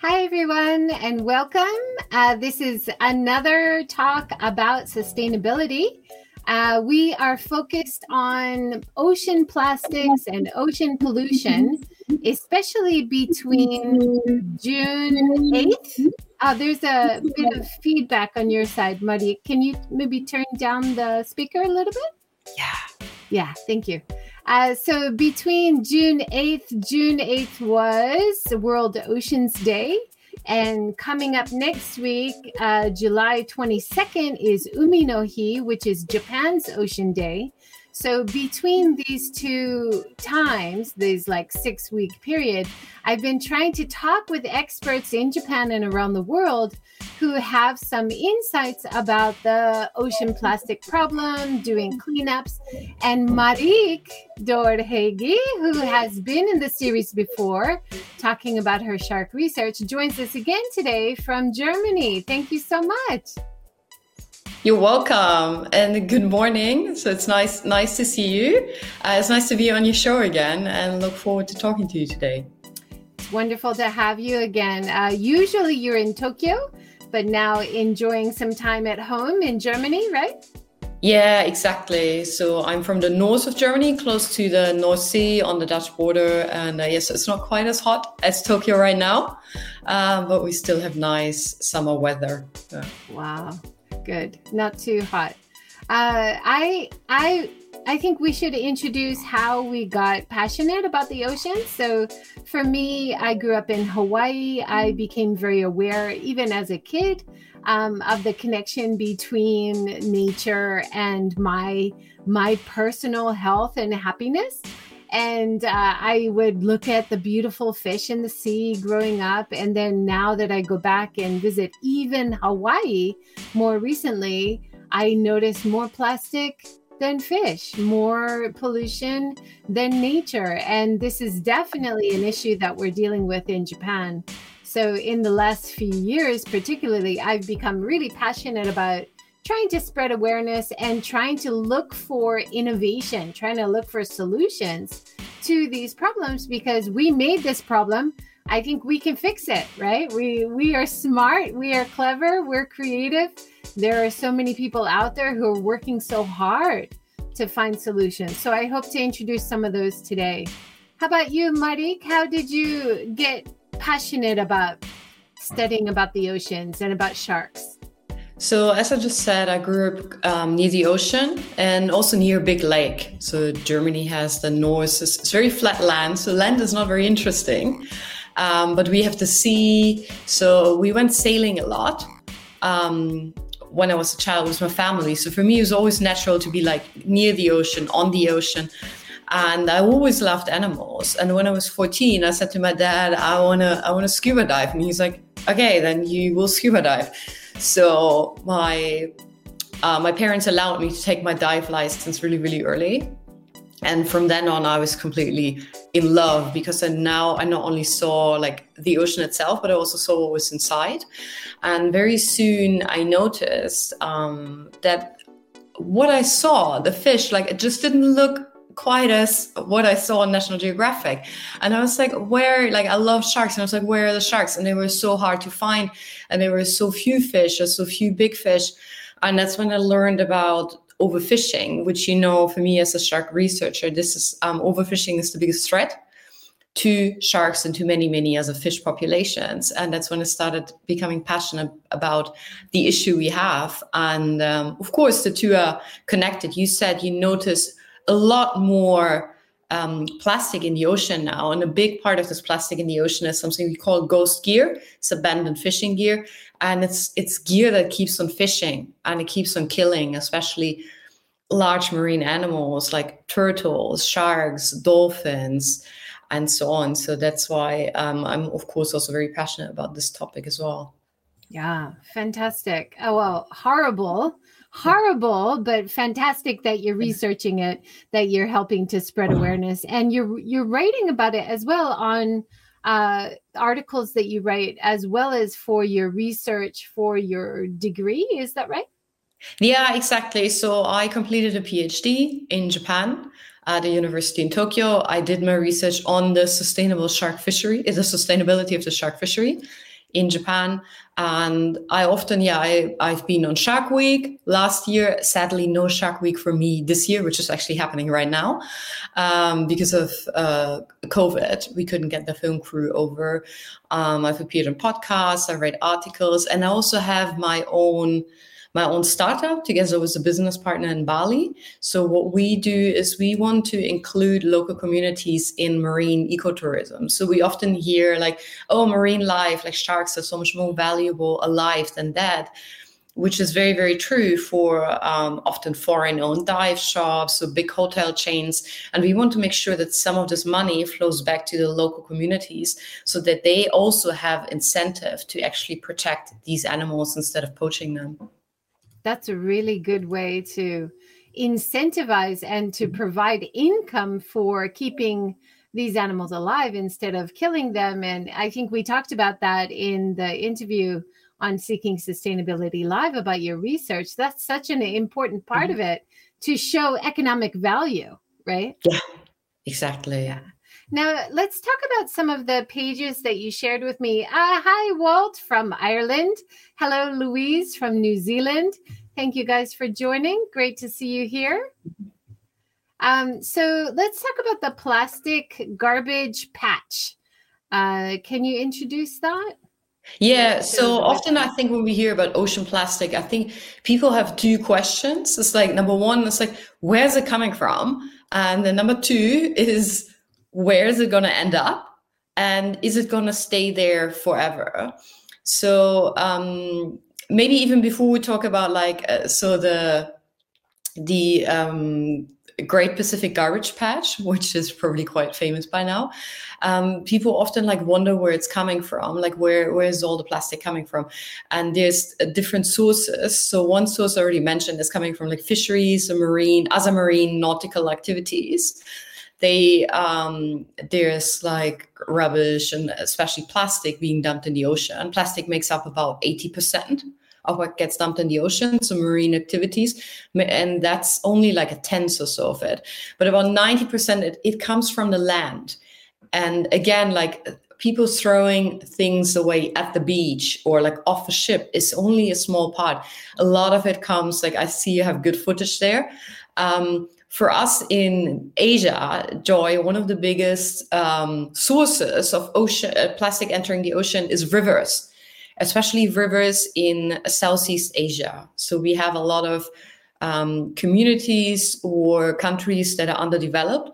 Hi, everyone, and welcome. Uh, this is another talk about sustainability. Uh, we are focused on ocean plastics and ocean pollution, especially between June 8th. Uh, there's a bit of feedback on your side, Muddy. Can you maybe turn down the speaker a little bit? Yeah. Yeah, thank you. Uh, so between June 8th, June 8th was World Oceans Day. And coming up next week, uh, July 22nd, is Umi no Hi, which is Japan's Ocean Day. So between these two times, these like six week period, I've been trying to talk with experts in Japan and around the world who have some insights about the ocean plastic problem, doing cleanups. And Mareike Dornhege, who has been in the series before, talking about her shark research, joins us again today from Germany. Thank you so much. You're welcome and good morning. So it's nice, nice to see you. Uh, it's nice to be on your show again, and look forward to talking to you today. It's wonderful to have you again. Uh, usually you're in Tokyo, but now enjoying some time at home in Germany, right? Yeah, exactly. So I'm from the north of Germany, close to the North Sea on the Dutch border. And uh, yes, it's not quite as hot as Tokyo right now, uh, but we still have nice summer weather. Yeah. Wow good. Not too hot. Uh, I I I think we should introduce how we got passionate about the ocean. So, for me, I grew up in Hawaii. I became very aware, even as a kid, um, of the connection between nature and my my personal health and happiness. And uh, I would look at the beautiful fish in the sea growing up. And then now that I go back and visit even Hawaii more recently, I notice more plastic than fish, more pollution than nature. And this is definitely an issue that we're dealing with in Japan. So, in the last few years, particularly, I've become really passionate about trying to spread awareness and trying to look for innovation, trying to look for solutions to these problems because we made this problem. I think we can fix it, right? We we are smart, we are clever, we're creative. There are so many people out there who are working so hard to find solutions. So I hope to introduce some of those today. How about you, Mareike? How did you get passionate about studying about the oceans and about sharks? So, as I just said, I grew up um, near the ocean and also near a big lake. So, Germany has the north, it's very flat land. So, land is not very interesting. Um, but we have the sea. So, we went sailing a lot. Um, when I was a child with my family. So, for me, it was always natural to be like near the ocean, on the ocean. And I always loved animals. And when I was 14, I said to my dad, I wanna I wanna scuba dive. And he's like, okay, then you will scuba dive. So my uh, my parents allowed me to take my dive license really, really early. And from then on, I was completely in love because I now I not only saw like the ocean itself, but I also saw what was inside. And very soon, I noticed um, that what I saw, the fish, like it just didn't look quite as what I saw on National Geographic. And I was like, where, like, I love sharks. And I was like, where are the sharks? And they were so hard to find. And there were so few fish, or so few big fish. And that's when I learned about overfishing, which, you know, for me as a shark researcher, this is um, overfishing is the biggest threat to sharks and to many, many other fish populations. And that's when I started becoming passionate about the issue we have. And um, of course, the two are connected. You said you notice a lot more um, plastic in the ocean now. And a big part of this plastic in the ocean is something we call ghost gear. It's abandoned fishing gear. And it's it's gear that keeps on fishing and it keeps on killing, especially large marine animals like turtles, sharks, dolphins, and so on. So that's why um, I'm, of course, also very passionate about this topic as well. Yeah, fantastic. Oh, well, horrible horrible but fantastic that you're researching it that you're helping to spread awareness. And you're you're writing about it as well on uh, articles that you write as well as for your research for your degree. Is that right? Yeah exactly. So i completed a phd in japan at a university in tokyo. I did my research on the sustainable shark fishery the sustainability of the shark fishery in Japan. And I often, yeah, I, I've been on Shark Week last year. Sadly, no Shark Week for me this year, which is actually happening right now um, because of uh, COVID. We couldn't get the film crew over. Um, I've appeared on podcasts, I read articles, and I also have my own my own startup together with a business partner in Bali. So what we do is we want to include local communities in marine ecotourism. So we often hear like, oh, marine life, like sharks are so much more valuable alive than dead which is very, very true for um, often foreign owned dive shops, or big hotel chains. And we want to make sure that some of this money flows back to the local communities so that they also have incentive to actually protect these animals instead of poaching them that's a really good way to incentivize and to mm-hmm. provide income for keeping these animals alive instead of killing them. And I think we talked about that in the interview on Seeking Sustainability Live about your research. That's such an important part mm-hmm. of it to show economic value, right? Yeah, exactly. Yeah. Now, let's talk about some of the pages that you shared with me. Uh, hi, Walt from Ireland. Hello, Louise from New Zealand. Thank you guys for joining. Great to see you here. Um, so let's talk about the plastic garbage patch. Uh, can you introduce that? Yeah, so often I think when we hear about ocean plastic, I think people have two questions. It's like number one, it's like, where's it coming from? And then number two is, where is it going to end up and is it going to stay there forever so um, maybe even before we talk about like uh, so the the um, Great Pacific Garbage Patch, which is probably quite famous by now. Um, people often like wonder where it's coming from, like where where is all the plastic coming from? And there's uh, different sources. So one source I already mentioned is coming from like fisheries, and marine, other marine nautical activities they um, there's like rubbish and especially plastic being dumped in the ocean. Plastic makes up about 80% of what gets dumped in the ocean, so marine activities, and that's only like a tenth or so of it. But about 90% it, it comes from the land. And again, like people throwing things away at the beach or like off a ship is only a small part. A lot of it comes like I see you have good footage there. Um, for us in Asia, Joy, one of the biggest um, sources of ocean uh, plastic entering the ocean is rivers, especially rivers in Southeast Asia. So we have a lot of um, communities or countries that are underdeveloped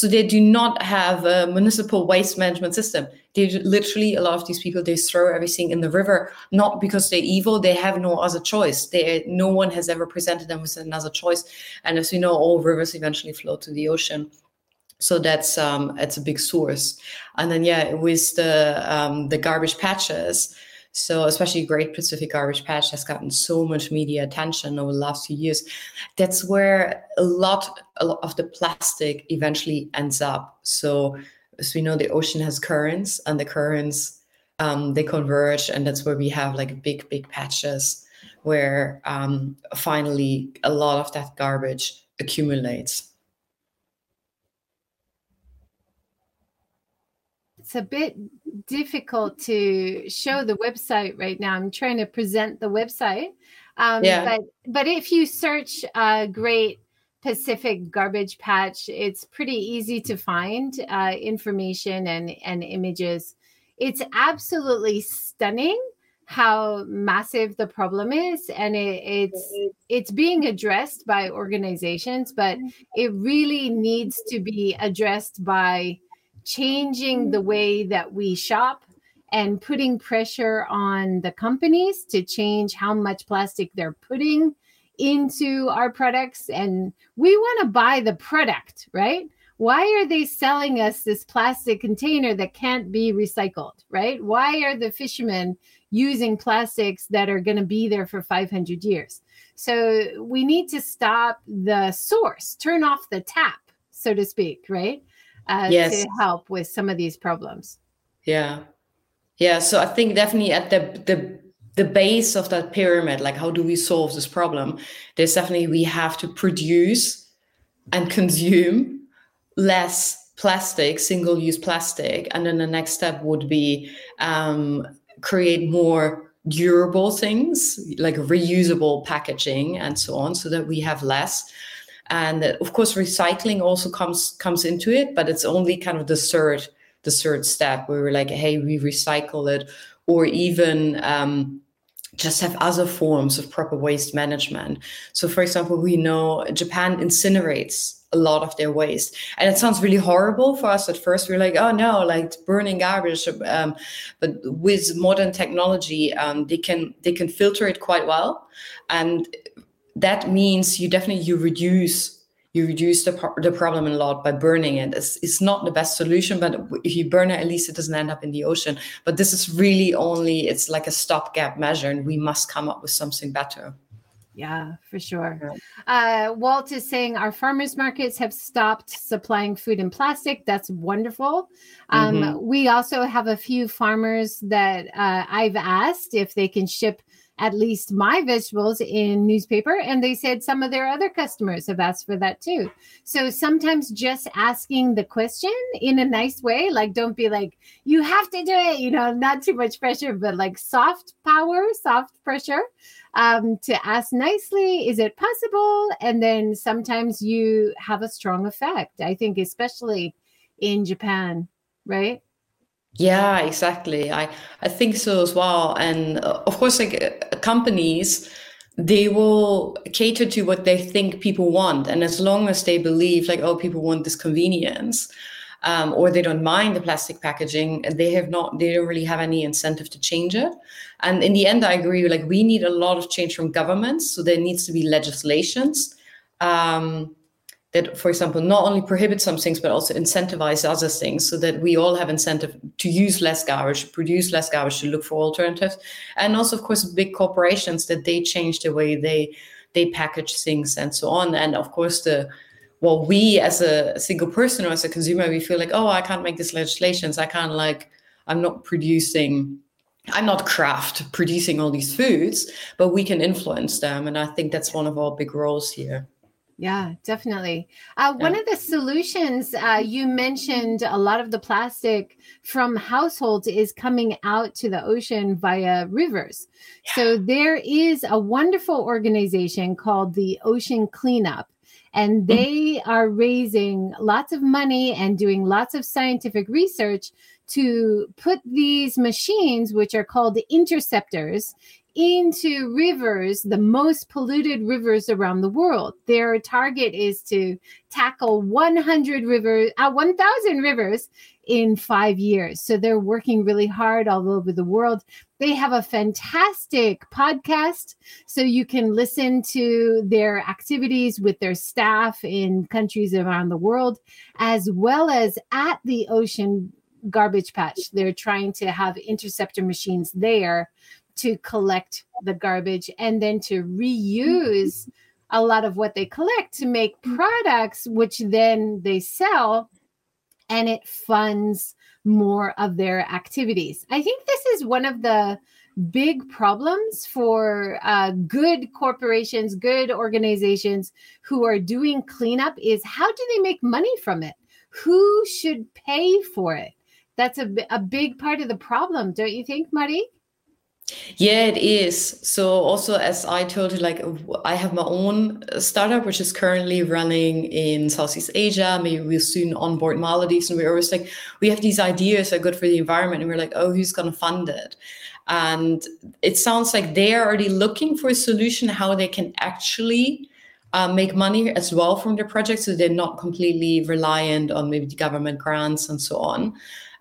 so they do not have a municipal waste management system. They literally, a lot of these people, they throw everything in the river, not because they're evil. They have no other choice. They, no one has ever presented them with another choice. And as we know, all rivers eventually flow to the ocean. So that's um, it's a big source. And then yeah, with the um, the garbage patches, so, especially Great Pacific Garbage Patch has gotten so much media attention over the last few years. That's where a lot, a lot of the plastic eventually ends up. So, as we know, the ocean has currents, and the currents um, they converge, and that's where we have like big, big patches where um, finally a lot of that garbage accumulates. It's a bit difficult to show the website right now. I'm trying to present the website. Um, yeah. But but if you search uh, Great Pacific Garbage Patch, it's pretty easy to find uh, information and and images. It's absolutely stunning how massive the problem is and it, it's it's being addressed by organizations but it really needs to be addressed by changing the mm-hmm. way that we shop and putting pressure on the companies to change how much plastic they're putting into our products. And we want to buy the product, right? Why are they selling us this plastic container that can't be recycled, right? Why are the fishermen using plastics that are going to be there for 500 years? So we need to stop the source, turn off the tap, so to speak, right? Uh, yes. to help with some of these problems. Yeah, yeah. So I think definitely at the the the base of that pyramid, like how do we solve this problem? There's definitely we have to produce and consume less plastic, single use plastic, and then the next step would be um, create more durable things like reusable packaging and so on so that we have less and of course recycling also comes comes into it but it's only kind of the third the third step where we're like hey we recycle it or even um, just have other forms of proper waste management so for example we know japan incinerates a lot of their waste. And it sounds really horrible for us at first. We're like, oh no, like burning garbage. Um, but with modern technology, um, they can they can filter it quite well, and that means you definitely you reduce you reduce the, the problem a lot by burning it. It's, it's not the best solution, but if you burn it, at least it doesn't end up in the ocean. But this is really only, it's like a stopgap measure, and we must come up with something better. Yeah, for sure. Uh, Walt is saying our farmers markets have stopped supplying food in plastic. That's wonderful. Um, mm-hmm. We also have a few farmers that uh, I've asked if they can ship at least my vegetables in newspaper and they said some of their other customers have asked for that too so sometimes just asking the question in a nice way like don't be like you have to do it you know not too much pressure but like soft power soft pressure um, to ask nicely, is it possible? And then sometimes you have a strong effect. I think, especially in Japan, right? Yeah, exactly. I I think so as well. And uh, of course, like uh, companies, they will cater to what they think people want, and as long as they believe, like, oh, people want this convenience, um, or they don't mind the plastic packaging, they have not, they don't really have any incentive to change it. And in the end, I agree. Like we need a lot of change from governments, so there needs to be legislations um, that, for example, not only prohibit some things but also incentivize other things, so that we all have incentive to use less garbage, produce less garbage, to look for alternatives, and also, of course, big corporations that they change the way they they package things and so on. And of course, the well, we as a single person or as a consumer, we feel like, oh, I can't make these legislations. I can't like, I'm not producing, I'm not Kraft producing all these foods, but we can influence them. And I think that's one of our big roles here. Yeah, definitely. Uh, yeah. One of the solutions uh, you mentioned, a lot of the plastic from households is coming out to the ocean via rivers. Yeah. So there is a wonderful organization called the Ocean Cleanup and mm-hmm. they are raising lots of money and doing lots of scientific research to put these machines, which are called interceptors, into rivers, the most polluted rivers around the world. Their target is to tackle 100 rivers, uh, 1,000 rivers in five years. So they're working really hard all over the world. They have a fantastic podcast. So you can listen to their activities with their staff in countries around the world, as well as at the ocean garbage patch. They're trying to have interceptor machines there to collect the garbage and then to reuse a lot of what they collect to make products, which then they sell and it funds more of their activities. I think this is one of the big problems for uh, good corporations, good organizations who are doing cleanup is how do they make money from it? Who should pay for it? That's a, a big part of the problem, don't you think, Marie? Yeah, it is. So also, as I told you, like I have my own startup, which is currently running in Southeast Asia. Maybe we'll soon onboard Maldives, and we're always like, we have these ideas that are good for the environment, and we're like, oh, who's going to fund it? And it sounds like they're already looking for a solution how they can actually uh, make money as well from their projects, so they're not completely reliant on maybe the government grants and so on.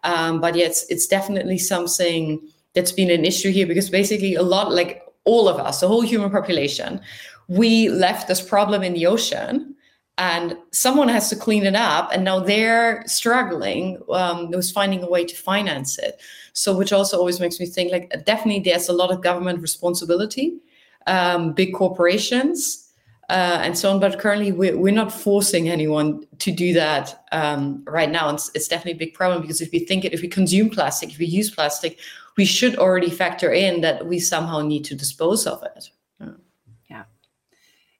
Um, but yeah, it's, it's definitely something that's been an issue here because basically a lot like all of us the whole human population we left this problem in the ocean and someone has to clean it up and now they're struggling um, was finding a way to finance it so which also always makes me think like definitely there's a lot of government responsibility um, big corporations uh, and so on. But currently, we're, we're not forcing anyone to do that um, right now. It's, it's definitely a big problem because if we think it, if we consume plastic, if we use plastic, we should already factor in that we somehow need to dispose of it. Yeah.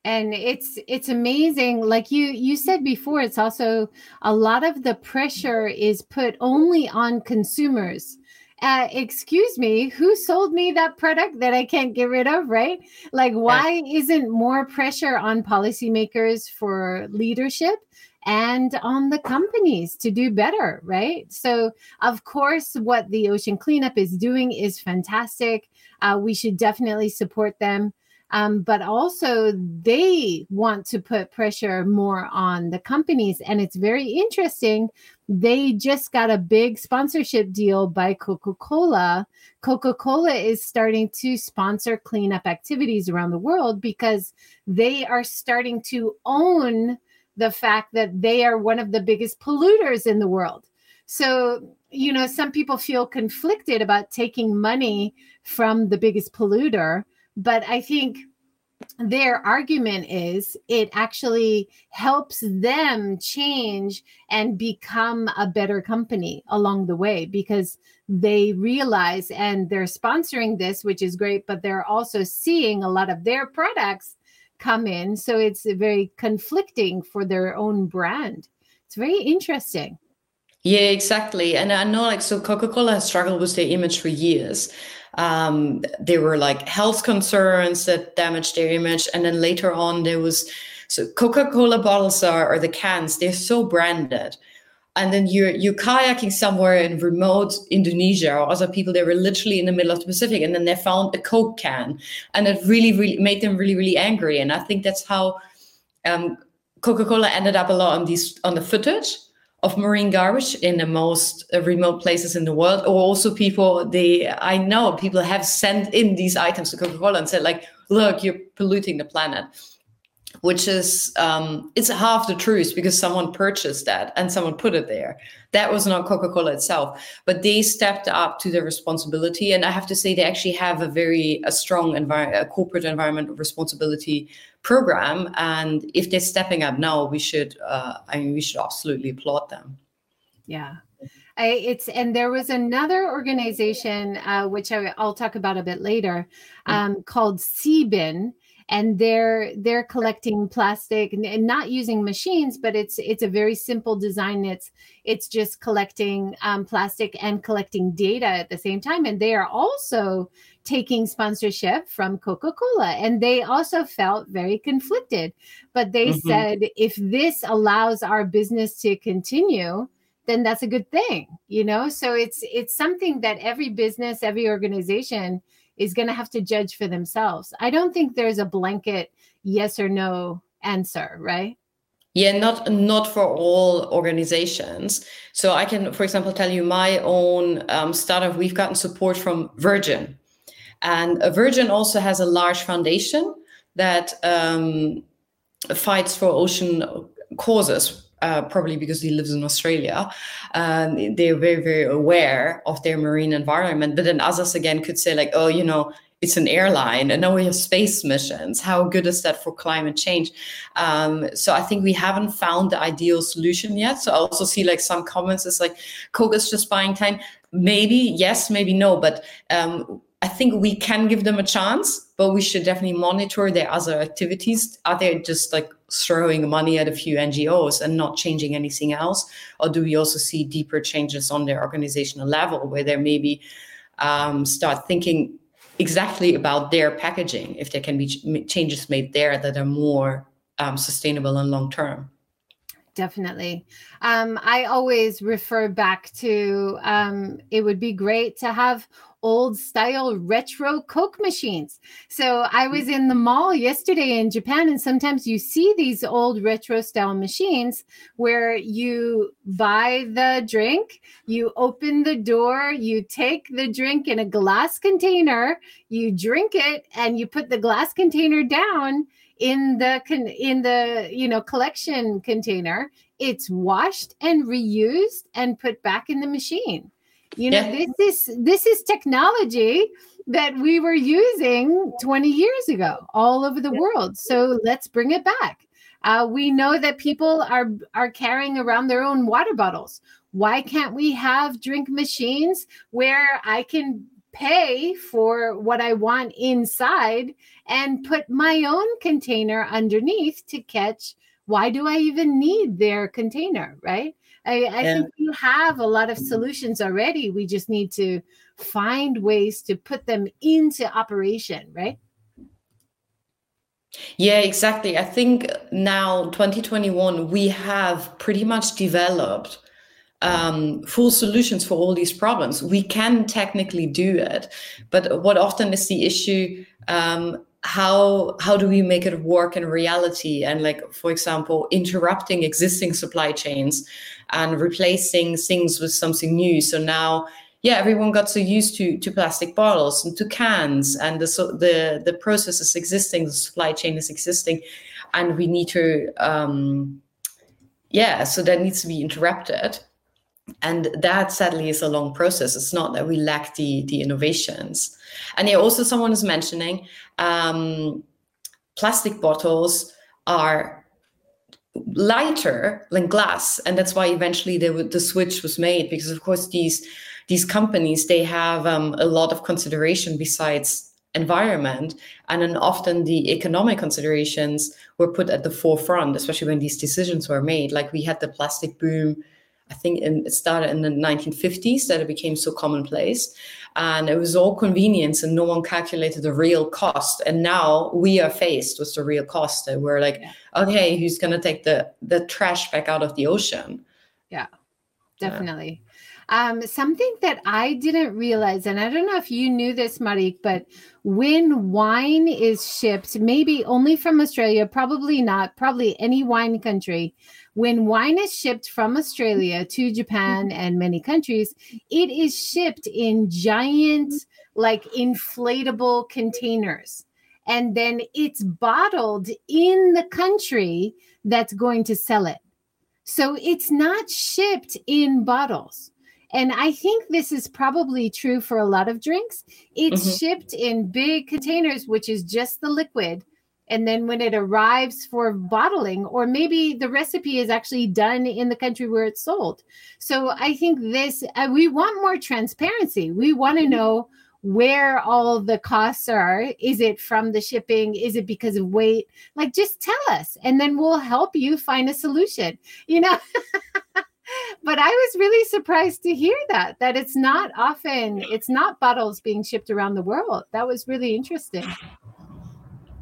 And it's it's amazing. Like you you said before it's also a lot of the pressure is put only on consumers. Uh, excuse me, who sold me that product that I can't get rid of, right? Like, why isn't more pressure on policymakers for leadership and on the companies to do better, right? So, of course, what the Ocean Cleanup is doing is fantastic. Uh, we should definitely support them. Um, but also, they want to put pressure more on the companies. And it's very interesting. They just got a big sponsorship deal by Coca Cola. Coca Cola is starting to sponsor cleanup activities around the world because they are starting to own the fact that they are one of the biggest polluters in the world. So, you know, some people feel conflicted about taking money from the biggest polluter, but I think their argument is it actually helps them change and become a better company along the way because they realize and they're sponsoring this which is great but they're also seeing a lot of their products come in. So it's very conflicting for their own brand. It's very interesting. Yeah, exactly. And I know, like, so Coca Cola has struggled with their image for years. Um, there were like health concerns that damaged their image. And then later on, there was so Coca Cola bottles are, or the cans, they're so branded and then you're you're kayaking somewhere in remote Indonesia or other people they were literally in the middle of the Pacific and then they found a Coke can. And it really really made them really really angry. And I think that's how um, Coca-Cola ended up a lot on these on the footage of marine garbage in the most uh, remote places in the world. Or also people they I know people have sent in these items to Coca-Cola and said like look you're polluting the planet which is um, it's half the truth because someone purchased that and someone put it there. That was not Coca Cola itself, but they stepped up to their responsibility, and I have to say they actually have a very a strong a corporate environmental responsibility program. And if they're stepping up now, we should uh, I mean we should absolutely applaud them. Yeah. I, it's and there was another organization uh, which I, will talk about a bit later mm. um, mm-hmm. called Seabin, and they're they're collecting plastic and, not using machines but it's it's a very simple design. It's it's just collecting um, plastic and collecting data at the same time. And they are also taking sponsorship from coca-cola. And they also felt very conflicted but they mm-hmm. said if this allows our business to continue then that's a good thing you know? So it's it's something that every business every organization is going to have to judge for themselves. I don't think there's a blanket yes or no answer, right? Yeah, not not for all organizations. So I can, for example, tell you my own um, startup. We've gotten support from Virgin, and Virgin also has a large foundation that um, fights for ocean causes uh, probably because he lives in Australia, um, they're very, very aware of their marine environment. But then others again could say, like, oh, you know, it's an airline and now we have space missions. How good is that for climate change? Um, so I think we haven't found the ideal solution yet. So I also see like some comments it's like, Coke is just buying time. Maybe yes, maybe no, but um, I think we can give them a chance, but we should definitely monitor their other activities. Are they just like throwing money at a few NGOs and not changing anything else? Or do we also see deeper changes on their organizational level where they maybe um, start thinking exactly about their packaging if there can be ch- changes made there that are more um, sustainable and long term? Definitely. Um, I always refer back to um, it would be great to have old style retro Coke machines. So I hmm. was in the mall yesterday in Japan, and sometimes you see these old retro style machines where you buy the drink, you open the door, you take the drink in a glass container, you drink it, and you put the glass container down in the in the you know collection container. It's washed and reused and put back in the machine you know, yeah. this is this is technology that we were using 20 years ago all over the yeah. world. So let's bring it back. Uh, we know that people are are carrying around their own water bottles. Why can't we have drink machines where I can pay for what I want inside and put my own container underneath to catch? Why do I even need their container? Right? I, I yeah. think we have a lot of solutions already. We just need to find ways to put them into operation, right? Yeah, exactly. I think now 2021 we have pretty much developed um, full solutions for all these problems. We can technically do it, but what often is the issue? Um, how how do we make it work in reality? And like, for example, interrupting existing supply chains and replacing things with something new. So now yeah, everyone got so used to to plastic bottles and to cans, and the so the the process is existing, the supply chain is existing, and we need to um, yeah, so that needs to be interrupted, and that sadly is a long process. It's not that we lack the the innovations, and yeah, also someone is mentioning um, plastic bottles are lighter than glass. And that's why eventually would, the switch was made because of course these these companies they have um, a lot of consideration besides environment. And then often the economic considerations were put at the forefront especially when these decisions were made. Like we had the plastic boom i think in, it started in the 1950s that it became so commonplace and it was all convenience and no one calculated the real cost. And now we are faced with the real cost. And we're like okay who's going to take the the trash back out of the ocean? Yeah definitely. Um, something that I didn't realize, and I don't know if you knew this, Mareike, but when wine is shipped, maybe only from Australia, probably not, probably any wine country, when wine is shipped from Australia to Japan and many countries, it is shipped in giant, like inflatable containers. And then it's bottled in the country that's going to sell it. So it's not shipped in bottles. And I think this is probably true for a lot of drinks. It's mm-hmm. shipped in big containers, which is just the liquid. And then when it arrives for bottling, or maybe the recipe is actually done in the country where it's sold. So I think this, uh, we want more transparency. We want to mm-hmm. know where all the costs are. Is it from the shipping? Is it because of weight? Like, just tell us, and then we'll help you find a solution. You know? but I was really surprised to hear that that it's not often it's not bottles being shipped around the world. That was really interesting.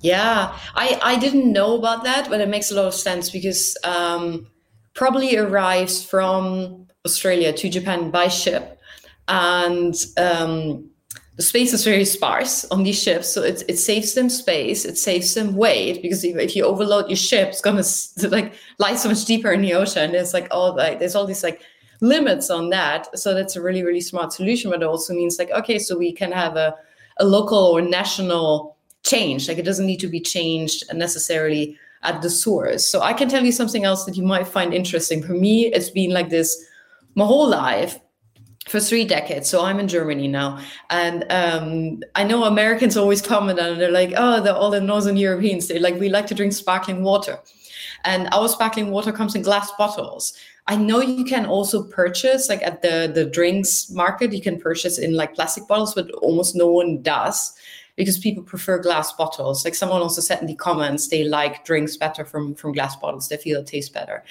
Yeah, I I didn't know about that, but it makes a lot of sense because um, probably arrives from Australia to Japan by ship, and um, the space is very sparse on these ships, so it, it saves them space, it saves them weight because if you overload your ship, it's gonna like lie so much deeper in the ocean. There's like all like there's all these like limits on that. So that's a really really smart solution, but it also means like okay, so we can have a a local or national change. Like it doesn't need to be changed necessarily at the source. So I can tell you something else that you might find interesting. For me, it's been like this my whole life for three decades. So I'm in Germany now, and um, I know Americans always comment and they're like, "Oh, the, all the Northern Europeans, they like we like to drink sparkling water," and our sparkling water comes in glass bottles. I know you can also purchase like at the the drinks market, you can purchase in like plastic bottles, but almost no one does because people prefer glass bottles. Like someone also said in the comments, they like drinks better from from glass bottles. They feel it tastes better.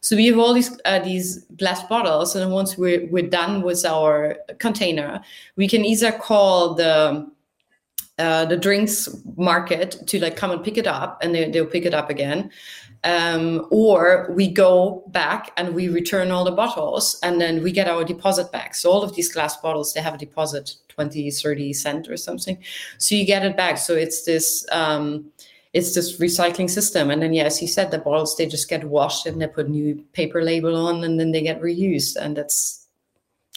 So we have all these uh, these glass bottles, and once we're we're done with our container, we can either call the uh, the drinks market to like come and pick it up, and they, they'll pick it up again. Um, or we go back and we return all the bottles and then we get our deposit back. So all of these glass bottles, they have a deposit 20, 30 cent or something. So you get it back. So it's this um, it's this recycling system. And then, yeah, as you said, the bottles they just get washed and they put new paper label on, and then they get reused. And that's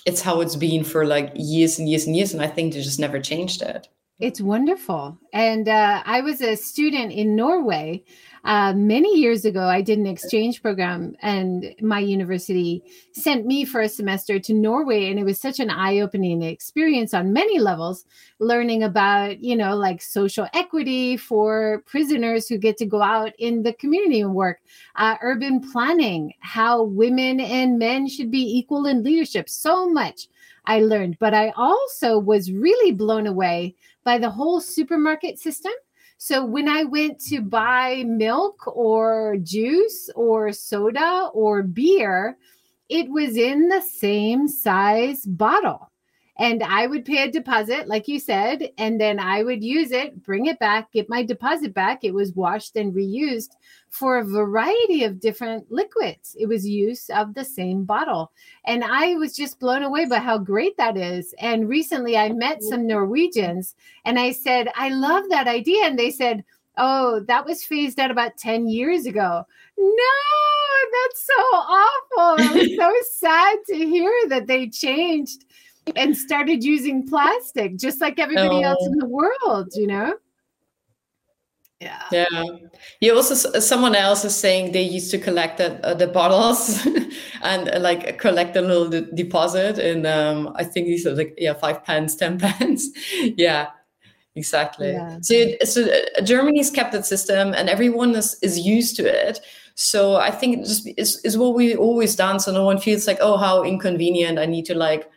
it's how it's been for like years and years and years. And I think they just never changed it. It's wonderful. And uh, I was a student in Norway uh, many years ago, I did an exchange program, and my university sent me for a semester to Norway. And it was such an eye opening experience on many levels, learning about, you know, like social equity for prisoners who get to go out in the community and work, uh, urban planning, how women and men should be equal in leadership. So much I learned. But I also was really blown away by the whole supermarket system so when I went to buy milk or juice or soda or beer, it was in the same size bottle and I would pay a deposit, like you said, and then I would use it, bring it back, get my deposit back. It was washed and reused for a variety of different liquids. It was use of the same bottle. And I was just blown away by how great that is. And recently I met some Norwegians and I said, I love that idea. And they said, Oh, that was phased out about 10 years ago. No, that's so awful. I was so sad to hear that they changed and started using plastic just like everybody oh. else in the world, you know? Yeah. Yeah. You also someone else is saying they used to collect the, uh, the bottles and uh, like collect a little de- deposit and um I think these are like yeah 5 pence 10 pence. yeah. Exactly. Yeah. So so uh, Germany's kept that system and everyone is is used to it. So I think it just is, is what we always done so no one feels like oh how inconvenient I need to like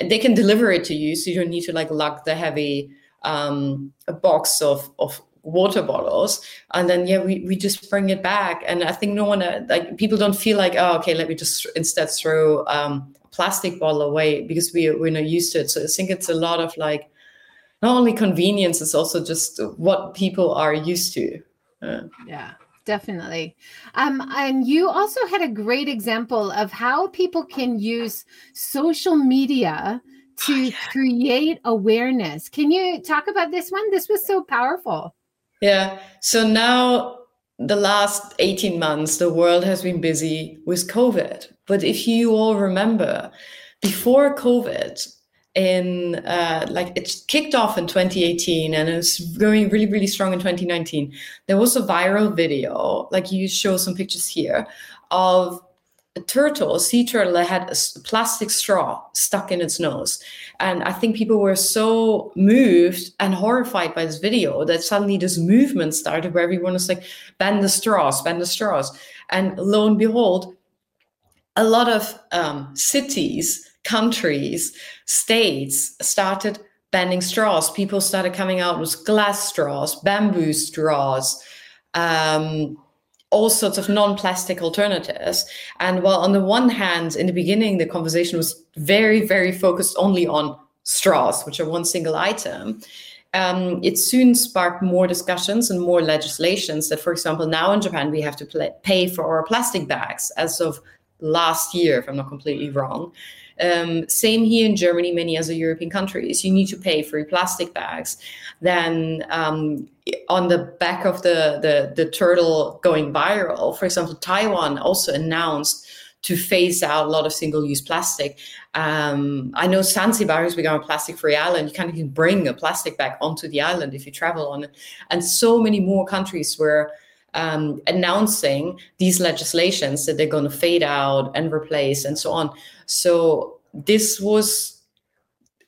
they can deliver it to you so you don't need to like lug the heavy um, a box of of water bottles. And then yeah we, we just bring it back. And i think no one uh, like people don't feel like oh okay let me just instead throw um, plastic bottle away because we, we're not used to it. So i think it's a lot of like not only convenience it's also just what people are used to. Uh, yeah definitely. Um, and you also had a great example of how people can use social media to oh, yeah. create awareness. Can you talk about this one? This was so powerful. Yeah. So now, the last 18 months, the world has been busy with COVID. But if you all remember, before COVID, in uh, like it kicked off in 2018 and it was going really really strong in 2019 there was a viral video like you show some pictures here of a turtle a sea turtle that had a plastic straw stuck in its nose. And i think people were so moved and horrified by this video that suddenly this movement started where everyone was like ban the straws ban the straws. And lo and behold a lot of um, cities countries, states started banning straws. People started coming out with glass straws, bamboo straws, um, all sorts of non-plastic alternatives. And while on the one hand, in the beginning, the conversation was very, very focused only on straws, which are one single item. Um, it soon sparked more discussions and more legislations that, for example, now in Japan, we have to pay for our plastic bags as of last year, if I'm not completely wrong. Um, same here in Germany, many other European countries. You need to pay for your plastic bags. Then um, on the back of the, the, the turtle going viral, for example, Taiwan also announced to phase out a lot of single-use plastic. Um, I know Zanzibar has become a plastic-free island. You can't even bring a plastic bag onto the island if you travel on it. And so many more countries were um, announcing these legislations that they're going to fade out and replace and so on. So this was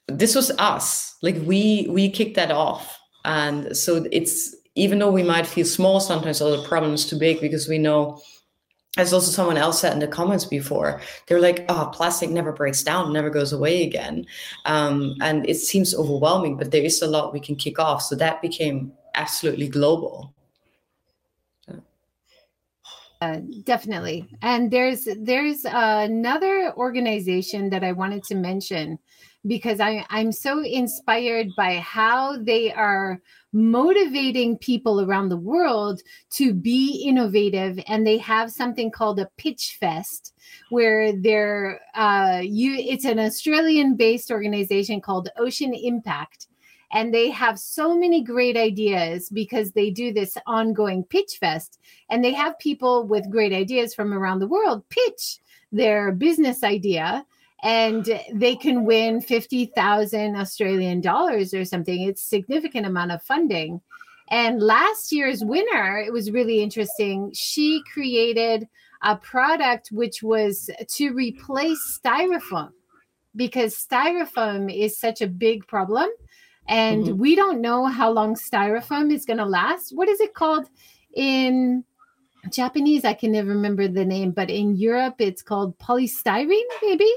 this was us. Like we we kicked that off, and so it's even though we might feel small sometimes, or the problem is too big because we know. As also someone else said in the comments before, they're like, "Oh, plastic never breaks down, never goes away again," um, and it seems overwhelming. But there is a lot we can kick off, so that became absolutely global. Uh, definitely. And there's there's another organization that I wanted to mention because I, I'm so inspired by how they are motivating people around the world to be innovative. And they have something called a pitch fest where they're uh, you it's an Australian based organization called Ocean Impact and they have so many great ideas because they do this ongoing pitch fest. And they have people with great ideas from around the world pitch their business idea. And they can win 50,000 Australian dollars or something. It's significant amount of funding. And last year's winner it was really interesting. She created a product which was to replace styrofoam because styrofoam is such a big problem and mm-hmm. we don't know how long styrofoam is going to last. What is it called in Japanese? I can never remember the name, but in Europe it's called polystyrene, maybe.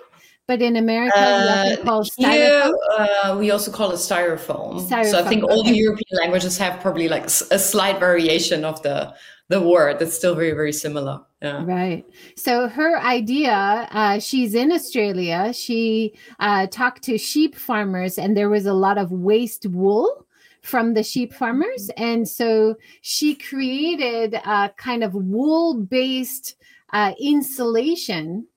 But in America, uh, we call styrofoam. uh, we also call it styrofoam. styrofoam. So I think all the European languages have probably like a slight variation of the the word. that's still very, very similar. Yeah. Right. So her idea, uh, she's in Australia. She uh, talked to sheep farmers, and there was a lot of waste wool from the sheep farmers. And so she created a kind of wool based uh, insulation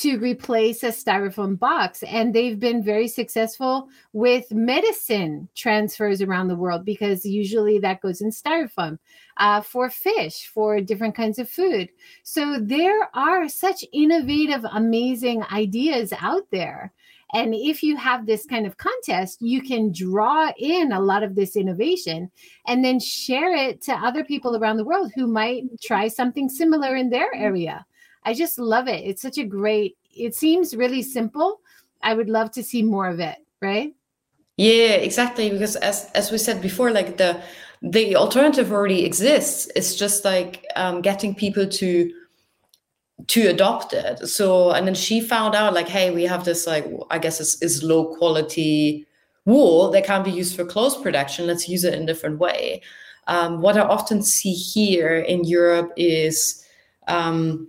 to replace a styrofoam box. And they've been very successful with medicine transfers around the world because usually that goes in styrofoam uh, for fish, for different kinds of food. So there are such innovative, amazing ideas out there. And if you have this kind of contest, you can draw in a lot of this innovation and then share it to other people around the world who might try something similar in their area. I just love it. It's such a great, it seems really simple. I would love to see more of it, right? Yeah, exactly. Because as as we said before, like the the alternative already exists. It's just like um, getting people to to adopt it. So and then she found out like, hey, we have this like I guess is is low quality wool that can't be used for clothes production. Let's use it in a different way. Um, what I often see here in Europe is um,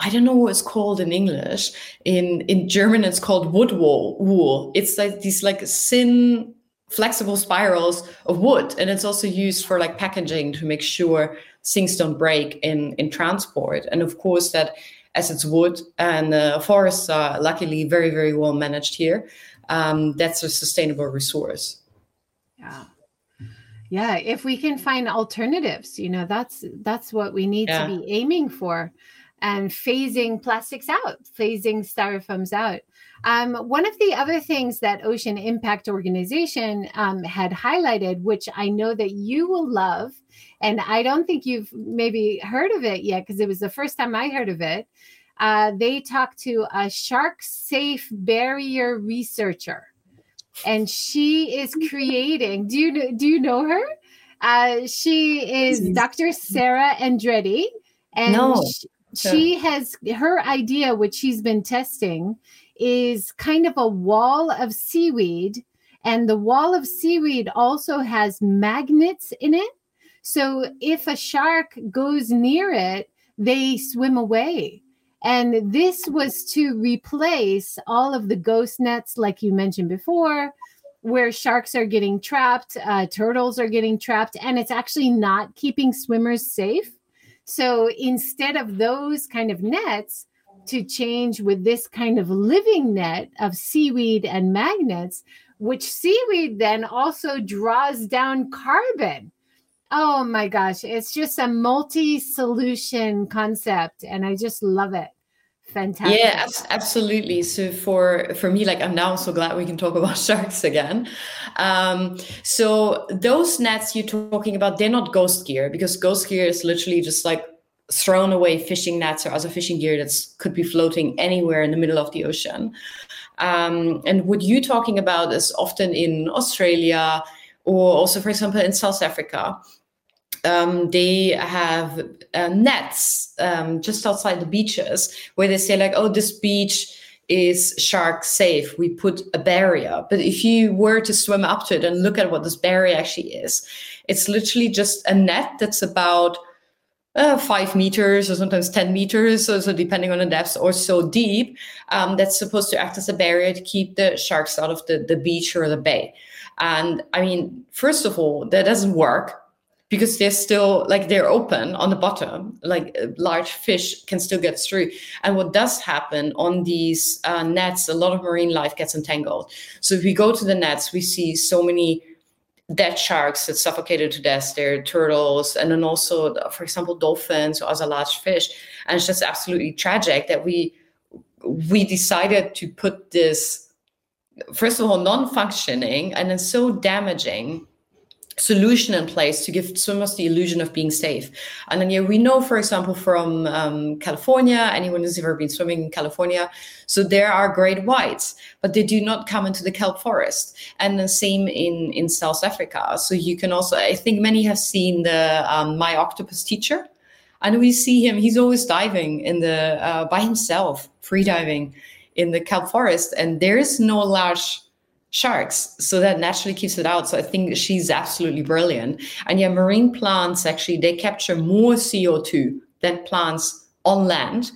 I don't know what it's called in English. In in German, it's called wood wool. Wool. It's like these like thin, flexible spirals of wood, and it's also used for like packaging to make sure things don't break in in transport. And of course, that as it's wood and uh, forests are luckily very very well managed here, um, that's a sustainable resource. Yeah yeah if we can find alternatives you know that's that's what we need yeah. to be aiming for and phasing plastics out, phasing styrofoams out. Um, one of the other things that Ocean Impact Organization um, had highlighted, which I know that you will love, and I don't think you've maybe heard of it yet because it was the first time I heard of it. Uh, they talked to a shark safe barrier researcher, and she is creating. Do you do you know her? Uh, she is Dr. Sarah Andretti, and no. she, she has her idea, which she's been testing, is kind of a wall of seaweed. And the wall of seaweed also has magnets in it. So if a shark goes near it, they swim away. And this was to replace all of the ghost nets, like you mentioned before, where sharks are getting trapped, uh, turtles are getting trapped, and it's actually not keeping swimmers safe. So instead of those kind of nets, to change with this kind of living net of seaweed and magnets, which seaweed then also draws down carbon. Oh my gosh, it's just a multi solution concept, and I just love it fantastic. Yeah absolutely. So for for me like i'm now so glad we can talk about sharks again. Um, so those nets you're talking about they're not ghost gear because ghost gear is literally just like thrown away fishing nets or other fishing gear that could be floating anywhere in the middle of the ocean. Um, and what you're talking about is often in australia or also for example in south africa um, they have uh, nets um, just outside the beaches where they say like, oh, this beach is shark safe. We put a barrier. But if you were to swim up to it and look at what this barrier actually is, it's literally just a net that's about uh, five meters or sometimes 10 meters, so, so depending on the depth, or so deep, um, that's supposed to act as a barrier to keep the sharks out of the, the beach or the bay. And I mean, first of all, that doesn't work because they're still like they're open on the bottom like uh, large fish can still get through. And what does happen on these uh, nets a lot of marine life gets entangled. So if we go to the nets we see so many dead sharks that suffocated to death. There are turtles and then also for example dolphins or other large fish. And it's just absolutely tragic that we we decided to put this first of all non-functioning and then so damaging solution in place to give swimmers the illusion of being safe. And then yeah, we know, for example, from um, California, anyone who's ever been swimming in California, so there are great whites, but they do not come into the kelp forest. And the same in in South Africa. So you can also, I think many have seen the um, My Octopus Teacher, and we see him. He's always diving in the uh, by himself, free diving in the kelp forest, and there is no large sharks. So that naturally keeps it out. So I think she's absolutely brilliant. And yeah, marine plants actually they capture more CO2 than plants on land.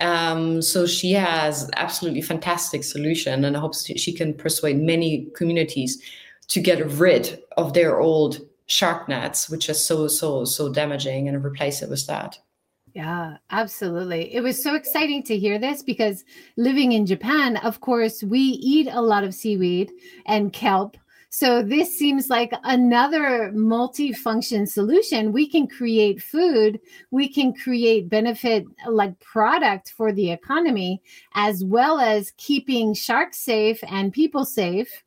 Um, so she has absolutely fantastic solution, and I hope she can persuade many communities to get rid of their old shark nets, which are so so so damaging, and replace it with that. Yeah, absolutely. It was so exciting to hear this because living in Japan, of course, we eat a lot of seaweed and kelp. So this seems like another multi-function solution. We can create food, we can create benefit like product for the economy, as well as keeping sharks safe and people safe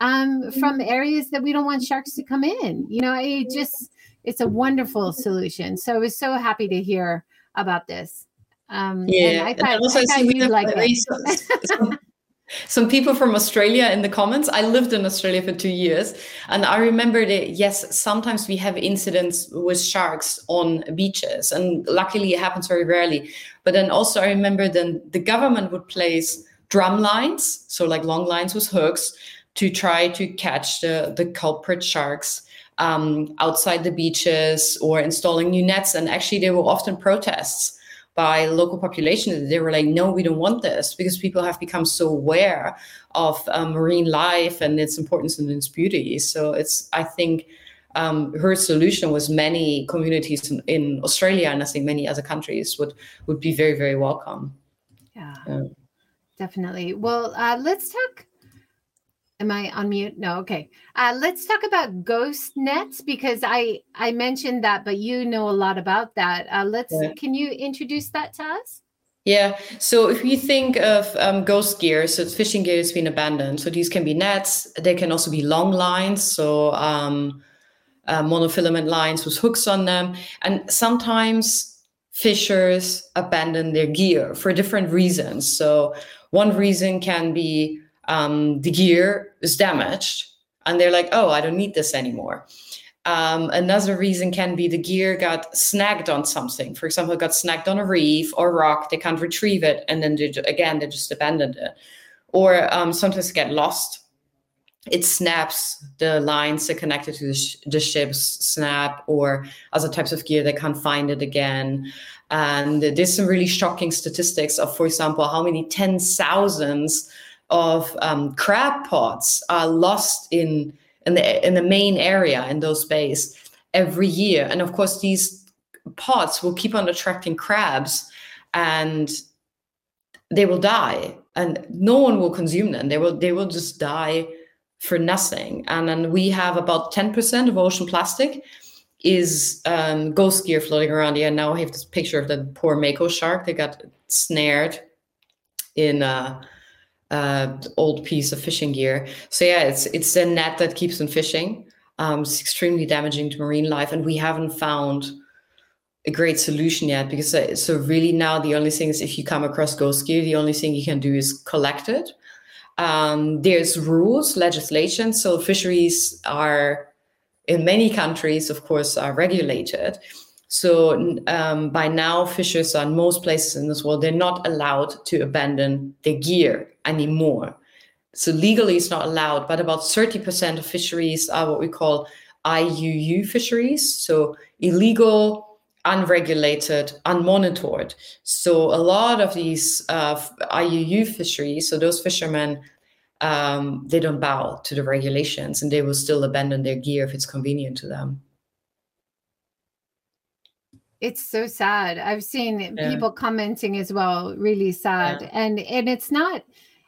um, from mm-hmm. areas that we don't want sharks to come in. You know, it just it's a wonderful solution. So I was so happy to hear about this. Um, yeah, I thought, and also I thought you'd like it. some people from Australia in the comments. I lived in Australia for two years, and I remember that yes, sometimes we have incidents with sharks on beaches, and luckily it happens very rarely. But then also I remember then the government would place drum lines, so like long lines with hooks, to try to catch the the culprit sharks um, outside the beaches or installing new nets. And actually, there were often protests by local population. They were like, no, we don't want this because people have become so aware of um, marine life and its importance and its beauty. So it's, I think, um, her solution was many communities in, in, Australia and I think many other countries would would be very very welcome. Yeah, yeah. definitely. Well, uh, let's talk Am I on mute? No. Okay. Uh, let's talk about ghost nets because I I mentioned that, but you know a lot about that. Uh, let's. Yeah. Can you introduce that to us? Yeah. So if you think of um, ghost gear, so it's fishing gear that's been abandoned. So these can be nets. They can also be long lines. So um, uh, monofilament lines with hooks on them, and sometimes fishers abandon their gear for different reasons. So one reason can be um, the gear is damaged and they're like, oh, I don't need this anymore. Um, another reason can be the gear got snagged on something. For example, got snagged on a reef or rock. They can't retrieve it, and then they, again they just abandoned it. Or um, sometimes get lost. It snaps. The lines that connected to the, sh- the ships snap, or other types of gear they can't find it again. And there's some really shocking statistics of, for example, how many ten thousands of um, crab pots are lost in in the in the Maine area in those bays every year, and of course these pots will keep on attracting crabs, and they will die, and no one will consume them. They will they will just die for nothing. And then we have about ten percent of ocean plastic is um, ghost gear floating around here. And now I have this picture of the poor mako shark. that got snared in. Uh, uh, old piece of fishing gear. So yeah, it's it's a net that keeps them fishing. Um, it's extremely damaging to marine life, and we haven't found a great solution yet because uh, so really now the only thing is if you come across ghost gear, the only thing you can do is collect it. Um, there's rules, legislation. So fisheries are in many countries, of course, are regulated. So um, by now, fishers are in most places in this world, they're not allowed to abandon their gear anymore. So legally, it's not allowed, but about 30% of fisheries are what we call IUU fisheries. So illegal, unregulated, unmonitored. So a lot of these uh, IUU fisheries, so those fishermen, um, they don't bow to the regulations and they will still abandon their gear if it's convenient to them. It's so sad. I've seen yeah. people commenting as well, really sad. Yeah. And and it's not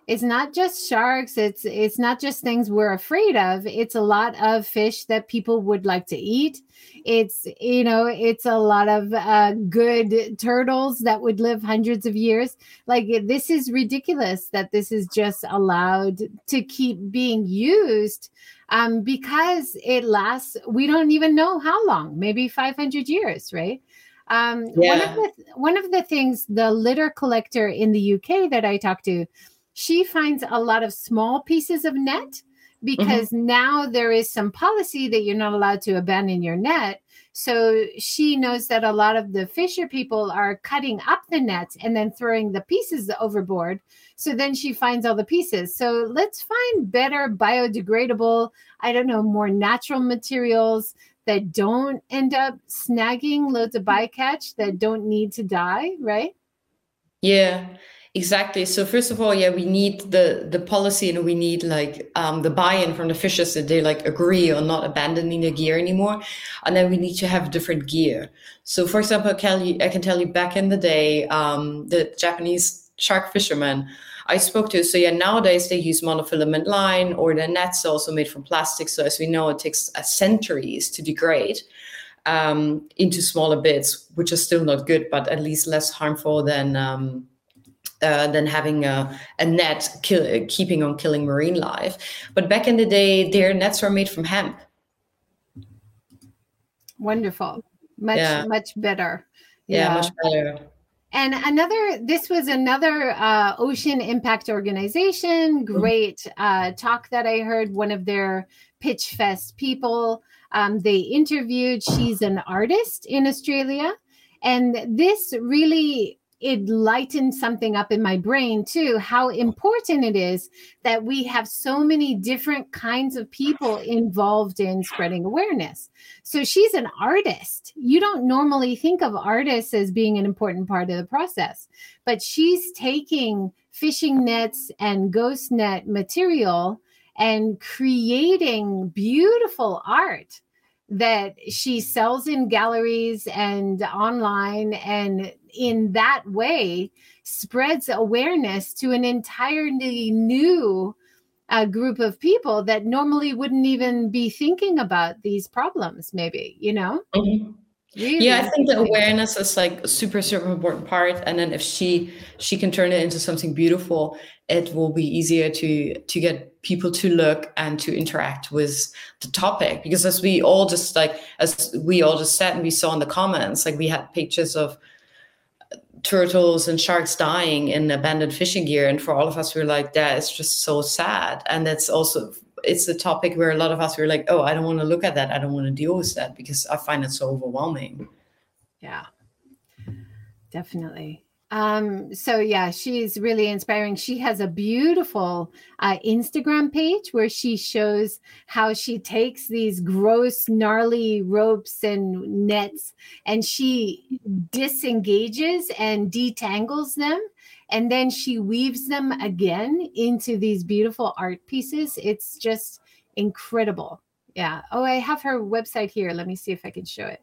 it's not just sharks it's it's not just things we're afraid of it's a lot of fish that people would like to eat. It's you know it's a lot of uh, good turtles that would live hundreds of years. Like this is ridiculous that this is just allowed to keep being used um, because it lasts we don't even know how long maybe 500 years right? Um, yeah. one of the one of the things the litter collector in the UK that I talked to, she finds a lot of small pieces of net because mm-hmm. now there is some policy that you're not allowed to abandon your net. So she knows that a lot of the fisher people are cutting up the nets and then throwing the pieces overboard. So then she finds all the pieces. So let's find better biodegradable, I don't know, more natural materials that don't end up snagging loads of bycatch that don't need to die, right? Yeah, exactly. So first of all, yeah, we need the the policy and we need like um, the buy-in from the fishers that they like agree on not abandoning the gear anymore, and then we need to have different gear. So for example, Kelly, I can tell you back in the day, um, the Japanese shark fishermen I spoke to. So yeah, nowadays they use monofilament line or the nets also made from plastic. So as we know, it takes centuries to degrade um, into smaller bits, which are still not good, but at least less harmful than um, uh, than having a, a net kill, keeping on killing marine life. But back in the day, their nets were made from hemp. Wonderful, much yeah. much better. Yeah. yeah, much better. And another, this was another uh, ocean impact organization. Mm-hmm. Great uh, talk that I heard. One of their Pitch Fest people. Um, they interviewed. She's an artist in Australia, and this really it lightened something up in my brain too how important it is that we have so many different kinds of people involved in spreading awareness. So she's an artist. You don't normally think of artists as being an important part of the process but she's taking fishing nets and ghost net material and creating beautiful art that she sells in galleries and online and in that way spreads awareness to an entirely new uh, group of people that normally wouldn't even be thinking about these problems maybe you know mm-hmm. Really? Yeah, I think the awareness is like a super, super important part. And then if she she can turn it into something beautiful, it will be easier to to get people to look and to interact with the topic. Because as we all just like as we all just said and we saw in the comments, like we had pictures of turtles and sharks dying in abandoned fishing gear. And for all of us, we are like, that is just so sad. And that's also it's a topic where a lot of us were like, oh, I don't want to look at that. I don't want to deal with that because I find it so overwhelming. Yeah, definitely. Um, so yeah, she's really inspiring. She has a beautiful uh, Instagram page where she shows how she takes these gross, gnarly ropes and nets and she disengages and detangles them and then she weaves them again into these beautiful art pieces. It's just incredible. Yeah. Oh, I have her website here. Let me see if I can show it.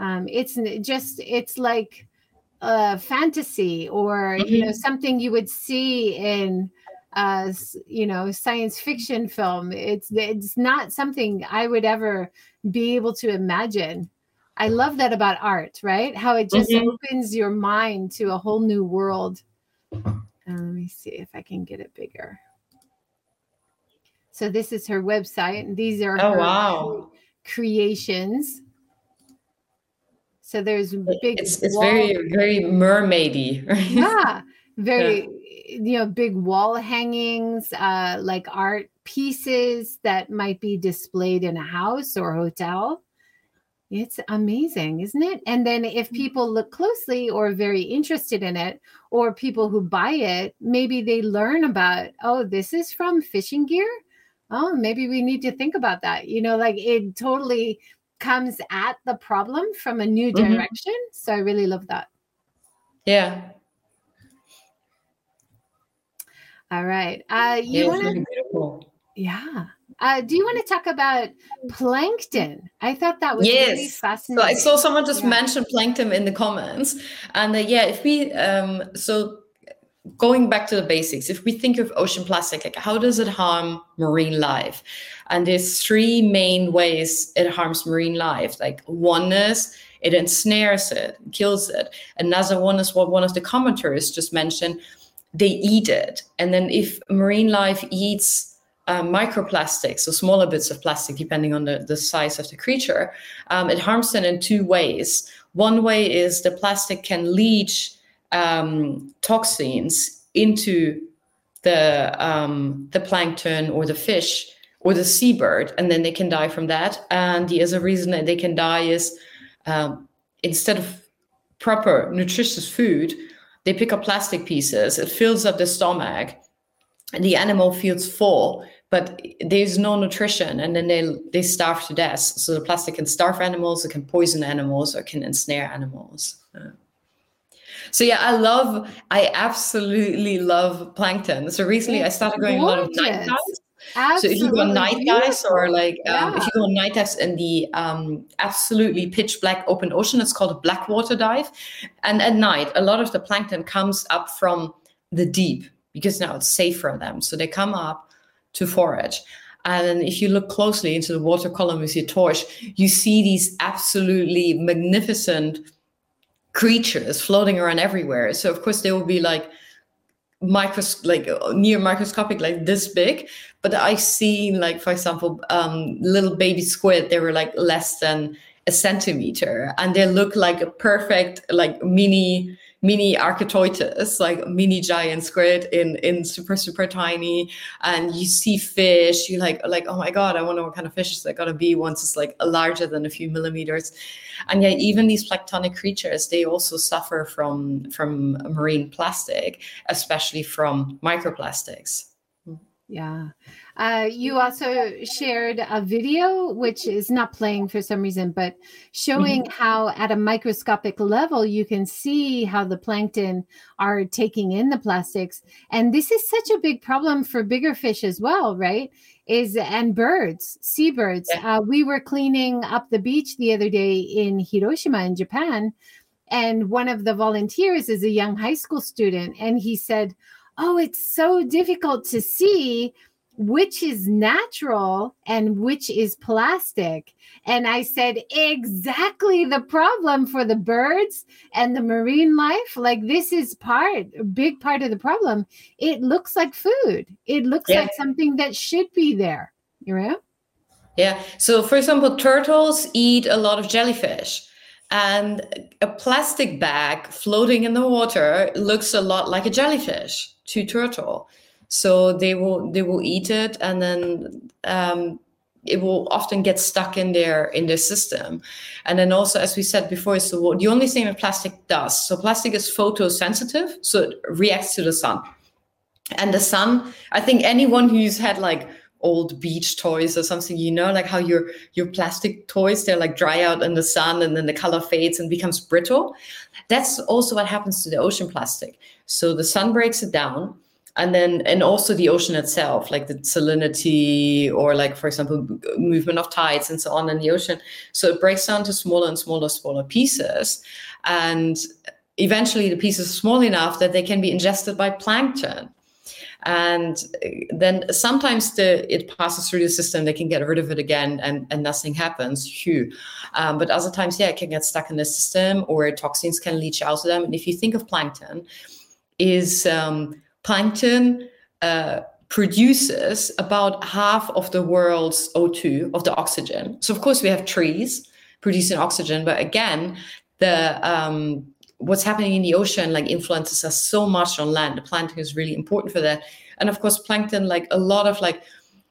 Um, it's just, it's like a fantasy or, mm-hmm. you know, mm-hmm. something you would see in, uh, you know, science fiction film. It's, it's not something I would ever be able to imagine. I love that about art, right? How it just mm-hmm. opens your mind to a whole new world. Uh, let me see if I can get it bigger. So this is her website, and these are oh, her wow. creations. So there's big. It's, it's very very mermaidy. yeah, very yeah. you know big wall hangings, uh, like art pieces that might be displayed in a house or hotel. It's amazing, isn't it? And then if mm. people look closely or very interested in it, or people who buy it, maybe they learn about, oh, this is from fishing gear. Oh, maybe we need to think about that. You know, like it totally comes at the problem from a new mm-hmm. direction. Mm-hmm. So I really love that. Yeah. All right. Uh you yeah, want to Yeah. Uh, do you want to talk about plankton? I thought that was yes. really fascinating. So I saw someone just yeah. mention plankton in the comments, and uh, yeah, if we um, so going back to the basics, if we think of ocean plastic, like how does it harm marine life? And there's three main ways it harms marine life. Like one is it ensnares it, kills it. Another one is what one of the commenters just mentioned. They eat it, and then if marine life eats uh, microplastics, so smaller bits of plastic, depending on the, the size of the creature, um, it harms them in two ways. One way is the plastic can leach um, toxins into the um, the plankton or the fish or the seabird, and then they can die from that. And the other reason that they can die is um, instead of proper nutritious food, they pick up plastic pieces. It fills up the stomach, and the animal feels full, but there's no nutrition, and then they they starve to death. So the plastic can starve animals, it can poison animals, or it can ensnare animals. Yeah. So yeah, I love, I absolutely love plankton. So recently I started going Gorgeous. a lot of night dives. Absolutely. So if you go on night dives or like um, yeah. if you go on night dives in the um, absolutely pitch black open ocean, it's called a black water dive. And at night, a lot of the plankton comes up from the deep because now it's safe for them. So they come up to forage. And if you look closely into the water column with your torch, you see these absolutely magnificent creatures floating around everywhere. So of course they will be like micros like near microscopic like this big but i seen like for example um little baby squid they were like less than a centimeter and they look like a perfect like mini mini Architeuthis, like mini giant squid in in super super tiny, and you see fish. You like like oh my god, I wonder what kind of fish is that gonna be once it's like larger than a few millimeters. And yet, even these planktonic creatures, they also suffer from from marine plastic, especially from microplastics. Yeah. Uh, you also shared a video, which is not playing for some reason, but showing mm-hmm. how at a microscopic level you can see how the plankton are taking in the plastics. And this is such a big problem for bigger fish as well, right? Is and birds, seabirds. Yeah. Uh, we were cleaning up the beach the other day in Hiroshima in Japan. And one of the volunteers is a young high school student. And he said, Oh, it's so difficult to see which is natural and which is plastic. And I said, exactly the problem for the birds and the marine life. Like, this is part, a big part of the problem. It looks like food, it looks yeah. like something that should be there, you know? Yeah. So, for example, turtles eat a lot of jellyfish. And a plastic bag floating in the water looks a lot like a jellyfish to turtle. So they will they will eat it and then um, it will often get stuck in their in their system. And then also as we said before so the only thing that plastic does so plastic is photosensitive so it reacts to the sun. And the sun i think anyone who's had like old beach toys or something you know like how your your plastic toys they're like dry out in the sun and then the color fades and becomes brittle. That's also what happens to the ocean plastic so the sun breaks it down and then and also the ocean itself like the salinity or like for example movement of tides and so on in the ocean. So it breaks down to smaller and smaller smaller pieces and eventually the pieces are small enough that they can be ingested by plankton. And then sometimes the it passes through the system they can get rid of it again and, and nothing happens Phew. Um, but other times yeah it can get stuck in the system or toxins can leach out of them. And if you think of plankton is um, plankton uh, produces about half of the world's O2 of the oxygen. So of course we have trees producing oxygen, but again, the um, what's happening in the ocean like influences us so much on land. The plankton is really important for that, and of course plankton, like a lot of like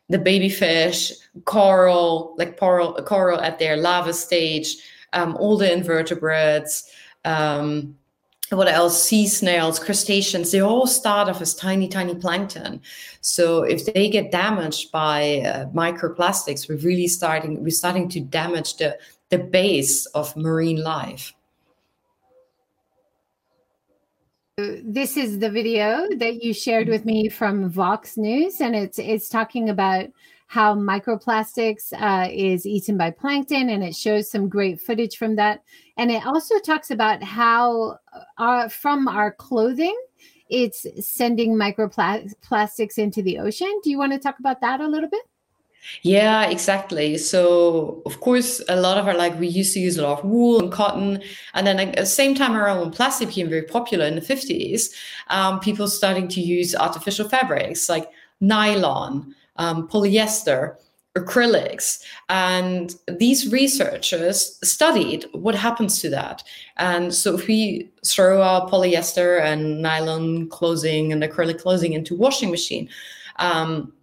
the baby fish, coral, like coral, coral at their larva stage, um, all the invertebrates. Um, what else? Sea snails, crustaceans, they all start off as tiny, tiny plankton. So if they get damaged by uh, microplastics, we're really starting, we're starting to damage the, the base of marine life. This is the video that you shared with me from Vox News, and it's it's talking about how microplastics uh, is eaten by plankton, and it shows some great footage from that. And it also talks about how our, uh, from our clothing, it's sending microplastics into the ocean. Do you want to talk about that a little bit? Yeah, exactly. So, of course, a lot of our like we used to use a lot of wool and cotton, and then at the same time around when plastic became very popular in the fifties, um, people starting to use artificial fabrics like nylon, um, polyester, acrylics. And these researchers studied what happens to that. And so if we throw our polyester and nylon clothing and acrylic clothing into washing machine, um,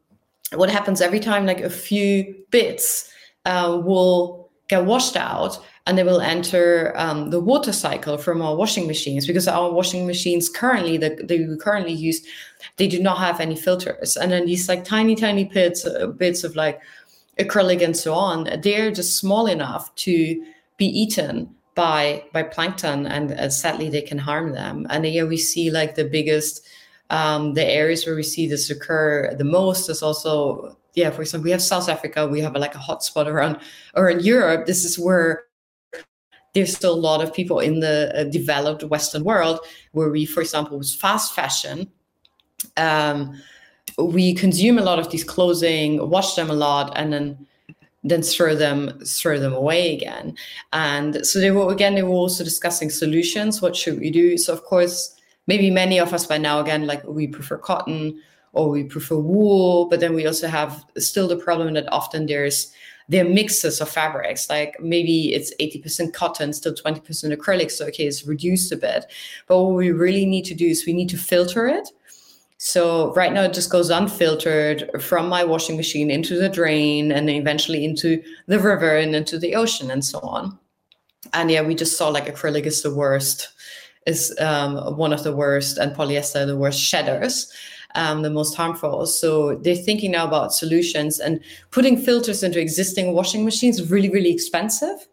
what happens every time like a few bits uh, will get washed out and they will enter um, the water cycle from our washing machines because our washing machines currently that they currently use they do not have any filters. And then these like tiny tiny bits uh, bits of like acrylic and so on they're just small enough to be eaten by by plankton and uh, sadly they can harm them. And here we see like the biggest um, the areas where we see this occur the most is also yeah for example we have south africa we have like a hotspot around or in europe. This is where there's still a lot of people in the uh, developed western world where we for example with fast fashion um, we consume a lot of these clothing wash them a lot and then then throw them throw them away again. And so they were again they were also discussing solutions. What should we do? So of course maybe many of us by now again like we prefer cotton or we prefer wool but then we also have still the problem that often there's there are mixes of fabrics like maybe it's 80% cotton still 20% acrylic so okay it's reduced a bit but what we really need to do is we need to filter it so right now it just goes unfiltered from my washing machine into the drain and then eventually into the river and into the ocean and so on. And yeah, we just saw like acrylic is the worst, is um, one of the worst, and polyester the worst shedders. Um, the most harmful. So they're thinking now about solutions and putting filters into existing washing machines is really, really expensive.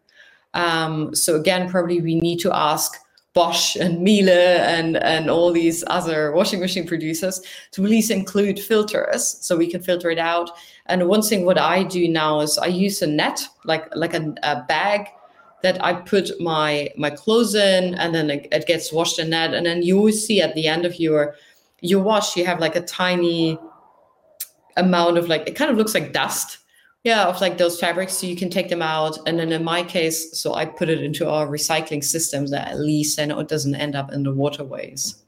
Um, so again, probably we need to ask Bosch and Miele and, and all these other washing machine producers to please include filters so we can filter it out. And one thing what I do now is I use a net, like like a, a bag that I put my my clothes in and then it, it gets washed in that. And then you see at the end of your your wash, you have like a tiny amount of like it kind of looks like dust. Yeah of like those fabrics so you can take them out. And then in my case so i put it into our recycling systems that at least then it doesn't end up in the waterways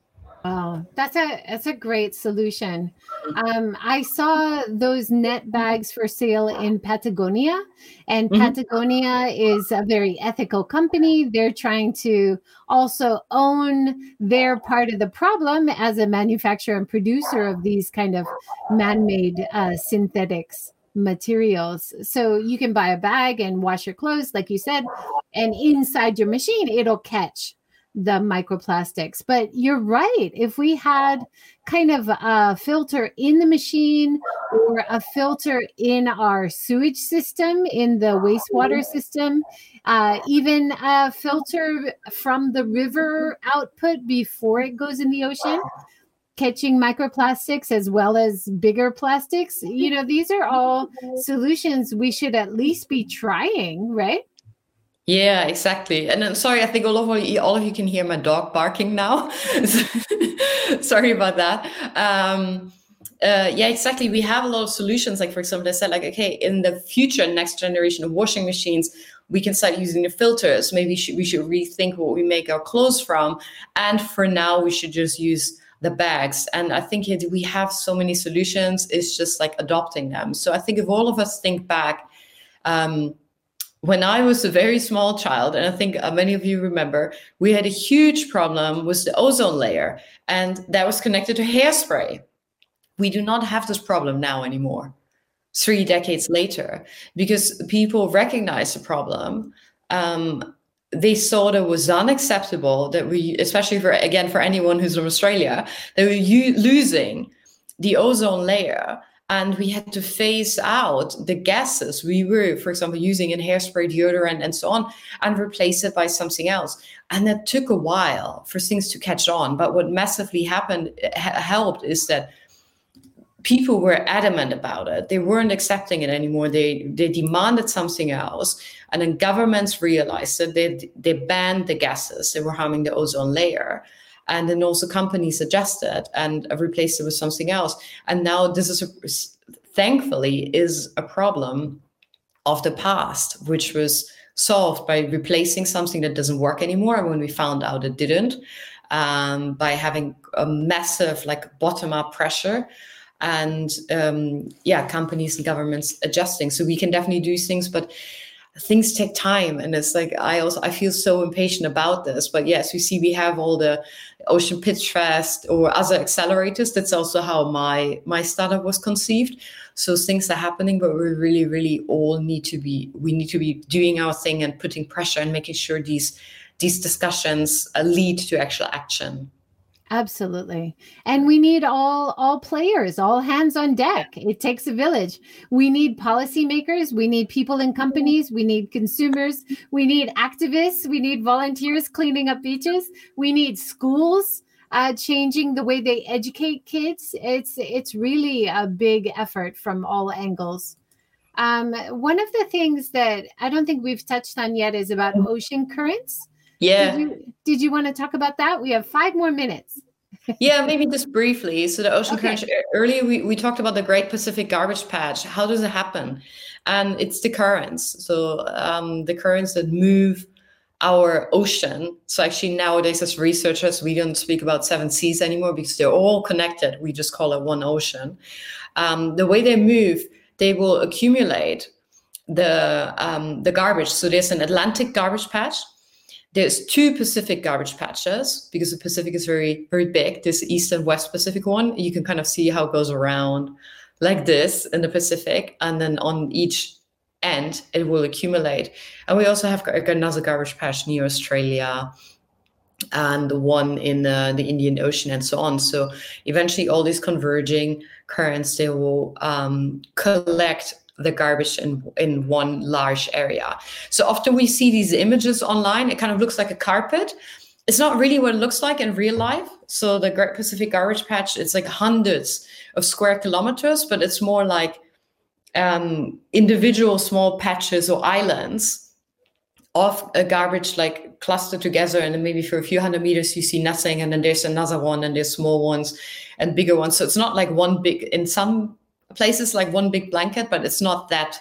Oh, that's a that's a great solution. Um, I saw those net bags for sale in Patagonia, and mm-hmm. Patagonia is a very ethical company. They're trying to also own their part of the problem as a manufacturer and producer of these kind of man-made uh, synthetics materials. So you can buy a bag and wash your clothes, like you said, and inside your machine, it'll catch the microplastics. But you're right. If we had kind of a filter in the machine or a filter in our sewage system, in the wastewater system, uh, even a filter from the river output before it goes in the ocean, catching microplastics as well as bigger plastics you know these are all solutions we should at least be trying right yeah exactly and then sorry i think all of you all of you can hear my dog barking now sorry about that um uh, yeah, exactly. We have a lot of solutions. Like, for example, I said, like, okay, in the future, next generation of washing machines, we can start using the filters. Maybe should, we should rethink what we make our clothes from. And for now, we should just use the bags. And I think we have so many solutions. It's just like adopting them. So I think if all of us think back, um, when I was a very small child, and I think uh, many of you remember, we had a huge problem with the ozone layer, and that was connected to hairspray. We do not have this problem now anymore, three decades later, because people recognize the problem. Um, they saw that was unacceptable that we, especially for again for anyone who's from Australia, they were u- losing the ozone layer, and we had to phase out the gases we were, for example, using in hairspray, deodorant, and so on, and replace it by something else. And that took a while for things to catch on. But what massively happened ha- helped is that people were adamant about it. They weren't accepting it anymore. They they demanded something else, and then governments realized that they they banned the gases that were harming the ozone layer, and then also companies adjusted and replaced it with something else. And now this is a, thankfully is a problem of the past, which was solved by replacing something that doesn't work anymore. When we found out it didn't, um, by having a massive like bottom up pressure and um, yeah, companies and governments adjusting. So we can definitely do things, but things take time and it's like i also i feel so impatient about this but yes we see we have all the ocean pitch fest or other accelerators. That's also how my my startup was conceived. So things are happening but we really really all need to be we need to be doing our thing and putting pressure and making sure these these discussions uh, lead to actual action Absolutely. And we need all all players, all hands on deck. It takes a village. We need policymakers, we need people in companies, we need consumers, we need activists, we need volunteers cleaning up beaches, we need schools uh, changing the way they educate kids. It's it's really a big effort from all angles. Um, one of the things that I don't think we've touched on yet is about ocean currents. Yeah. Did you, did you want to talk about that? We have five more minutes. yeah, maybe just briefly. So the ocean okay. current. Earlier we, we talked about the Great Pacific Garbage Patch. How does it happen? And it's the currents. So um, the currents that move our ocean. So actually nowadays as researchers, we don't speak about seven seas anymore because they're all connected. We just call it one ocean. Um, the way they move, they will accumulate the um, the garbage. So there's an Atlantic garbage patch there's two Pacific garbage patches because the Pacific is very, very big. This East and West Pacific one, you can kind of see how it goes around like this in the Pacific. And then on each end, it will accumulate. And we also have another garbage patch near Australia and the one in the Indian Ocean and so on. So eventually, all these converging currents they will um, collect the garbage in in one large area. So often we see these images online. It kind of looks like a carpet. It's not really what it looks like in real life. So the Great Pacific Garbage Patch, it's like hundreds of square kilometers, but it's more like um, individual small patches or islands of a garbage like clustered together and then maybe for a few hundred meters you see nothing and then there's another one and there's small ones and bigger ones so it's not like one big in some places like one big blanket, but it's not that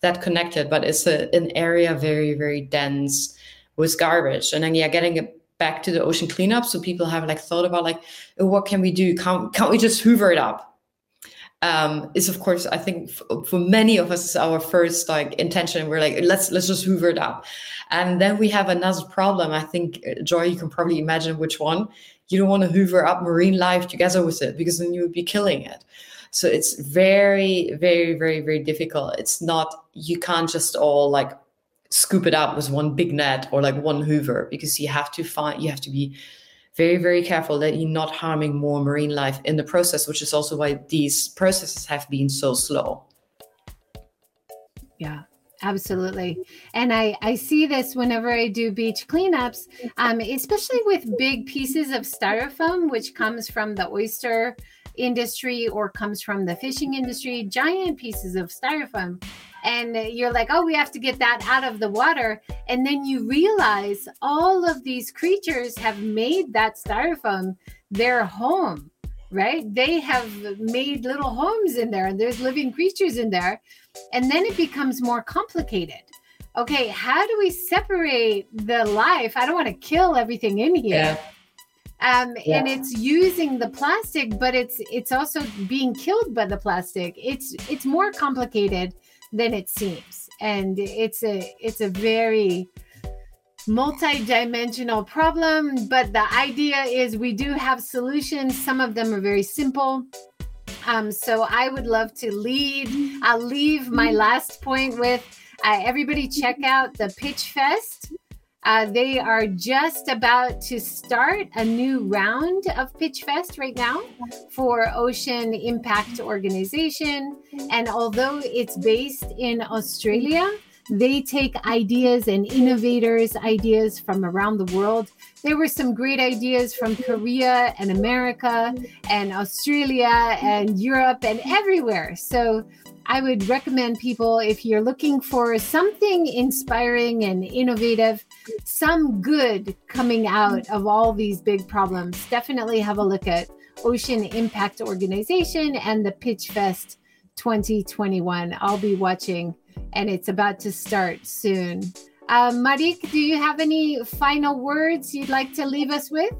that connected. But it's a, an area very very dense with garbage, and then yeah, getting it back to the ocean cleanup. So people have like thought about like, oh, what can we do? Can't can't we just hoover it up? Um, is of course I think f- for many of us our first like intention. We're like let's let's just hoover it up, and then we have another problem. I think uh, Joy, you can probably imagine which one. You don't want to hoover up marine life together with it because then you would be killing it. So it's very, very, very, very difficult. It's not, you can't just all like scoop it up with one big net or like one hoover because you have to find, you have to be very, very careful that you're not harming more marine life in the process, which is also why these processes have been so slow. Yeah, absolutely and i i see this whenever i do beach cleanups um, especially with big pieces of styrofoam which comes from the oyster industry or comes from the fishing industry, giant pieces of styrofoam. And you're like, oh, we have to get that out of the water. And then you realize all of these creatures have made that styrofoam their home, right? They have made little homes in there, and there's living creatures in there. And then it becomes more complicated okay, how do we separate the life? I don't want to kill everything in here. Yeah um, yeah. and it's using the plastic but it's it's also being killed by the plastic. It's it's more complicated than it seems. And it's a it's a very multi-dimensional problem but the idea is we do have solutions. Some of them are very simple. Um, so i would love to lead i'll leave my last point with uh, everybody check out the pitch fest uh, they are just about to start a new round of Pitch Fest right now for Ocean Impact Organization. And although it's based in Australia, they take ideas and innovators' ideas from around the world. There were some great ideas from Korea and America and Australia and Europe and everywhere. So I would recommend people if you're looking for something inspiring and innovative, some good coming out of all these big problems, definitely have a look at Ocean Impact Organization and the Pitch Fest 2021. I'll be watching, and it's about to start soon. Uh, Mareike, do you have any final words you'd like to leave us with?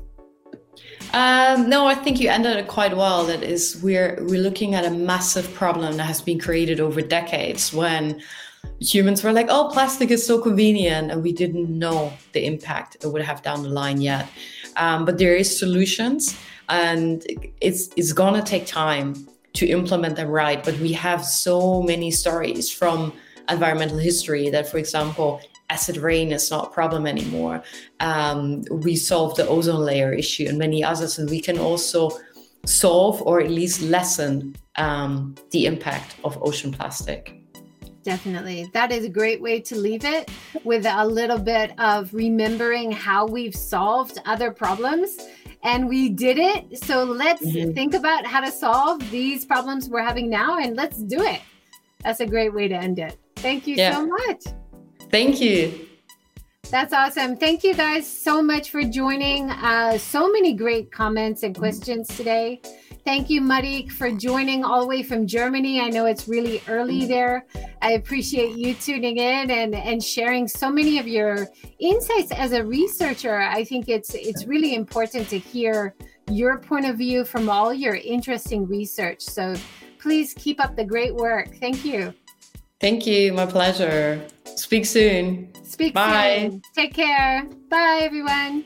Um, no, I think you ended it quite well. That is, we're we're looking at a massive problem that has been created over decades when humans were like, "Oh, plastic is so convenient," and we didn't know the impact it would have down the line yet. Um, but there is solutions, and it's it's gonna take time to implement them right. But we have so many stories from environmental history that, for example, acid rain is not a problem anymore. Um, we solved the ozone layer issue and many others, and we can also solve or at least lessen um, the impact of ocean plastic. Definitely. That is a great way to leave it with a little bit of remembering how we've solved other problems and we did it. So let's mm-hmm. think about how to solve these problems we're having now and let's do it. That's a great way to end it. Thank you yeah. so much. Thank you. That's awesome. Thank you guys so much for joining. Uh, so many great comments and questions today. Thank you, Mareike, for joining all the way from Germany. I know it's really early there. I appreciate you tuning in and, and sharing so many of your insights as a researcher. I think it's it's really important to hear your point of view from all your interesting research. So please keep up the great work. Thank you. Thank you. My pleasure. Speak soon. Speak Bye. soon. Take care. Bye, everyone.